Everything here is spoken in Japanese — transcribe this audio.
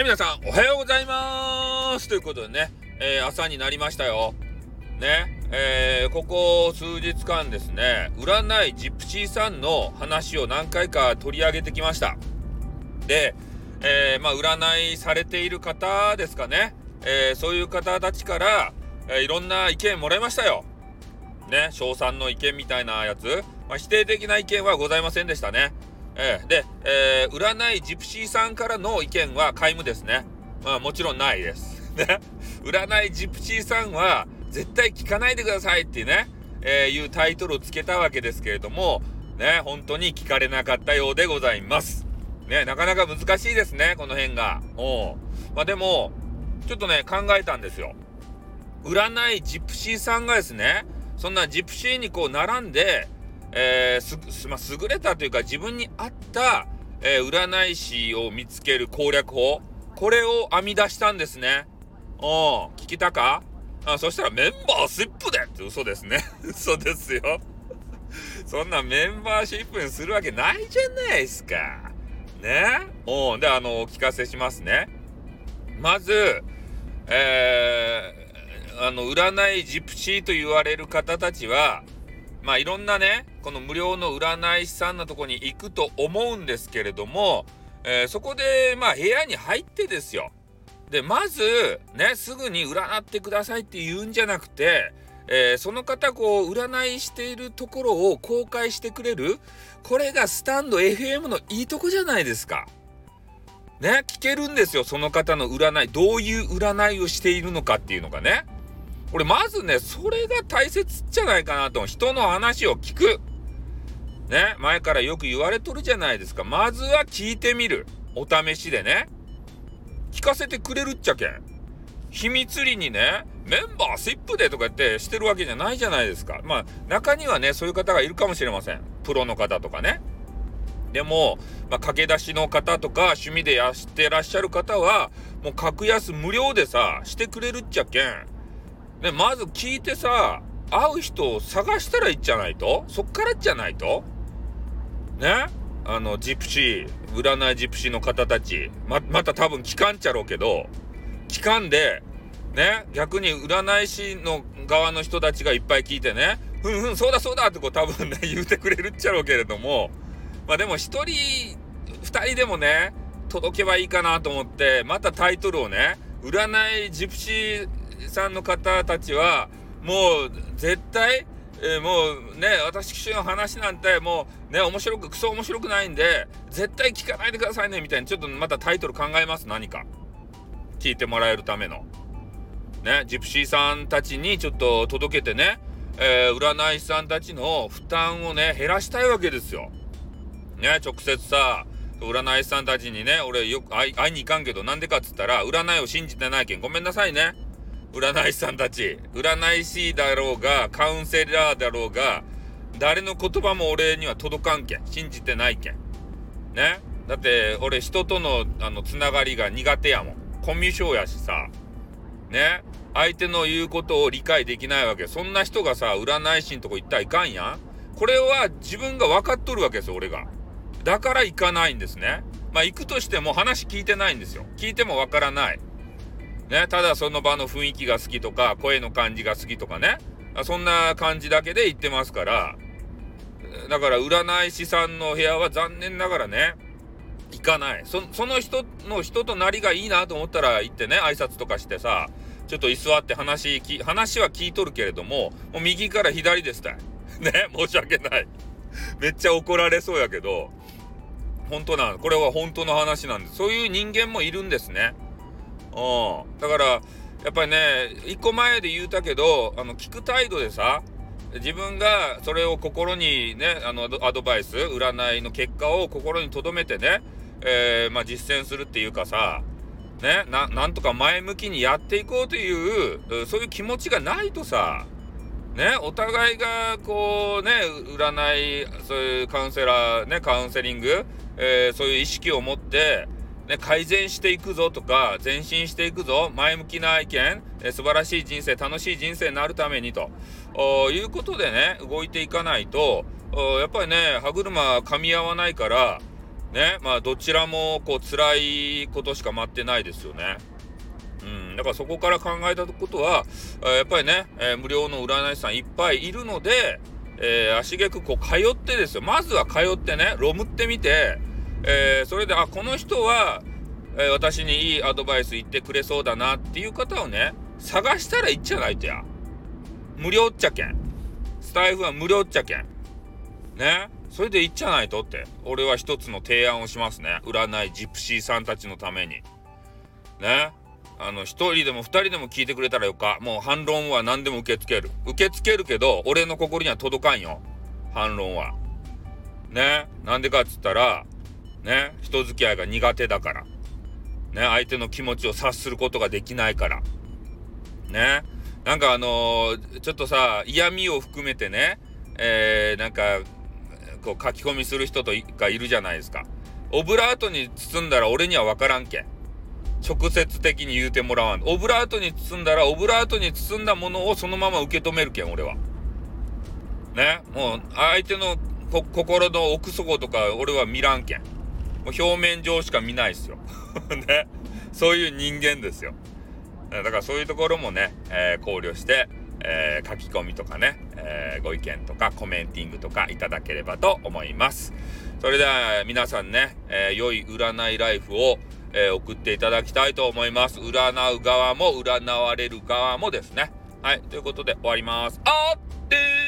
い、皆さん、おはようございますということでね、えー、朝になりましたよ。ね、えー、ここ数日間ですね、占いジプシーさんの話を何回か取り上げてきました。で、えー、まあ、占いされている方ですかね、えそういう方たちから、えいろんな意見もらいましたよ。ね、賞賛の意見みたいなやつ、まあ、否定的な意見はございませんでしたね。えー、で、えー、占いジプシーさんからの意見は皆無ですね。まあもちろんないです。ね。占いジプシーさんは絶対聞かないでくださいっていうね、えー、いうタイトルをつけたわけですけれども、ね、本当に聞かれなかったようでございます。ね、なかなか難しいですね、この辺が。おまあでも、ちょっとね、考えたんですよ。占いジプシーさんがですね、そんなジプシーにこう並んで、えー、す、まあ、優れたというか自分に合った、えー、占い師を見つける攻略法、これを編み出したんですね。お聞きたか？あそしたらメンバーシップでって嘘ですね。嘘ですよ。そんなメンバーシップにするわけないじゃないですか。ね？おで、あの、お聞かせしますね。まず、えー、あの、占いジプシーと言われる方たちは、まあいろんなね、この無料の占い師さんのとこに行くと思うんですけれども、えー、そこでまあ部屋に入ってですよ。で、まずね、すぐに占ってくださいって言うんじゃなくて、えー、その方こう占いしているところを公開してくれるこれがスタンド FM のいいとこじゃないですか。ね、聞けるんですよ、その方の占い。どういう占いをしているのかっていうのがね。俺まずね、それが大切じゃないかなと。人の話を聞く。ね、前からよく言われとるじゃないですか。まずは聞いてみる。お試しでね。聞かせてくれるっちゃけん。秘密裏にね、メンバーシップでとか言ってしてるわけじゃないじゃないですか。まあ、中にはね、そういう方がいるかもしれません。プロの方とかね。でも、まあ、駆け出しの方とか、趣味でやってらっしゃる方は、もう格安無料でさ、してくれるっちゃけん。ね、まず聞いてさ、会う人を探したらいいじゃないと？そっからじゃないと？ね？あの、ジプシー、占いジプシーの方たち、ま、また多分聞かんちゃろうけど、聞かんで、ね、逆に占い師の側の人たちがいっぱい聞いてね、ふんふん、そうだそうだってこう多分ね、言うてくれるっちゃろうけれども、まあでも一人、二人でもね、届けばいいかなと思って、またタイトルをね、占いジプシーさんの方たちは、もう絶対、えー、もうね、私の話なんてもうね、面白く、クソ面白くないんで、絶対聞かないでくださいね、みたいにちょっとまたタイトル考えます、何か。聞いてもらえるための。ね、ジプシーさんたちにちょっと届けてね、えー、占い師さんたちの負担をね、減らしたいわけですよ。ね、直接さ、占い師さんたちにね、俺よく会いに行かんけど、なんでかっつったら、占いを信じてないけん、ごめんなさいね。占い師さんたち、占い師だろうが、カウンセラーだろうが、誰の言葉も俺には届かんけん。信じてないけん。ね？だって、俺人との、あの、つながりが苦手やもん。コミュ障やしさ。ね？相手の言うことを理解できないわけ。そんな人がさ、占い師んとこ行ったらいかんやん。これは自分が分かっとるわけですよ、俺が。だから行かないんですね。まあ行くとしても話聞いてないんですよ。聞いても分からない。ね、ただその場の雰囲気が好きとか、声の感じが好きとかね、そんな感じだけで言ってますから、だから占い師さんの部屋は残念ながらね、行かない。その人の人となりがいいなと思ったら行ってね、挨拶とかしてさ、ちょっと居座って話、話は聞いとるけれども、もう右から左ですたい。ね、申し訳ない。めっちゃ怒られそうやけど、本当なの。これは本当の話なんです。そういう人間もいるんですね。うん。だから、やっぱりね、一個前で言うたけど、あの、聞く態度でさ、自分がそれを心にね、あの、アドバイス、占いの結果を心に留めてね、えー、まあ、実践するっていうかさ、ね、な、なんとか前向きにやっていこうという、そういう気持ちがないとさ、ね、お互いがこうね、占い、そういうカウンセラー、ね、カウンセリング、えー、そういう意識を持って、ね、改善していくぞとか、前進していくぞ、前向きな意見、え素晴らしい人生、楽しい人生になるためにということでね、動いていかないと、やっぱりね、歯車噛み合わないから、ね、まあどちらもこう辛いことしか待ってないですよね。うん、だからそこから考えたことは、やっぱりね、え、無料の占い師さんいっぱいいるので、えー、足げくこう通ってですよ。まずは通ってね、ロムってみて、えー、それで、あ、この人は、えー、私にいいアドバイス言ってくれそうだなっていう方をね、探したらいっちゃないとや。無料っちゃけん。スタイフは無料っちゃけん。ね。それでいっちゃないとって、俺は一つの提案をしますね。占いジプシーさんたちのために。ね。あの、一人でも二人でも聞いてくれたらよか。もう反論は何でも受け付ける。受け付けるけど、俺の心には届かんよ。反論は。ね。なんでかっつったら、ね。人付き合いが苦手だから。ね。相手の気持ちを察することができないから。ね。なんかあのー、ちょっとさ、嫌味を含めてね、えー、なんか、こう書き込みする人とかいるじゃないですか。オブラートに包んだら俺には分からんけん。直接的に言うてもらわん。オブラートに包んだら、オブラートに包んだものをそのまま受け止めるけん、俺は。ね。もう、相手の心の奥底とか俺は見らんけん。もう表面上しか見ないっすよ。ね。そういう人間ですよ。だからそういうところもね、えー、考慮して、えー、書き込みとかね、えー、ご意見とかコメンティングとかいただければと思います。それでは皆さんね、え良い占いライフをえ、送っていただきたいと思います。占う側も占われる側もですね。はい。ということで終わります。あって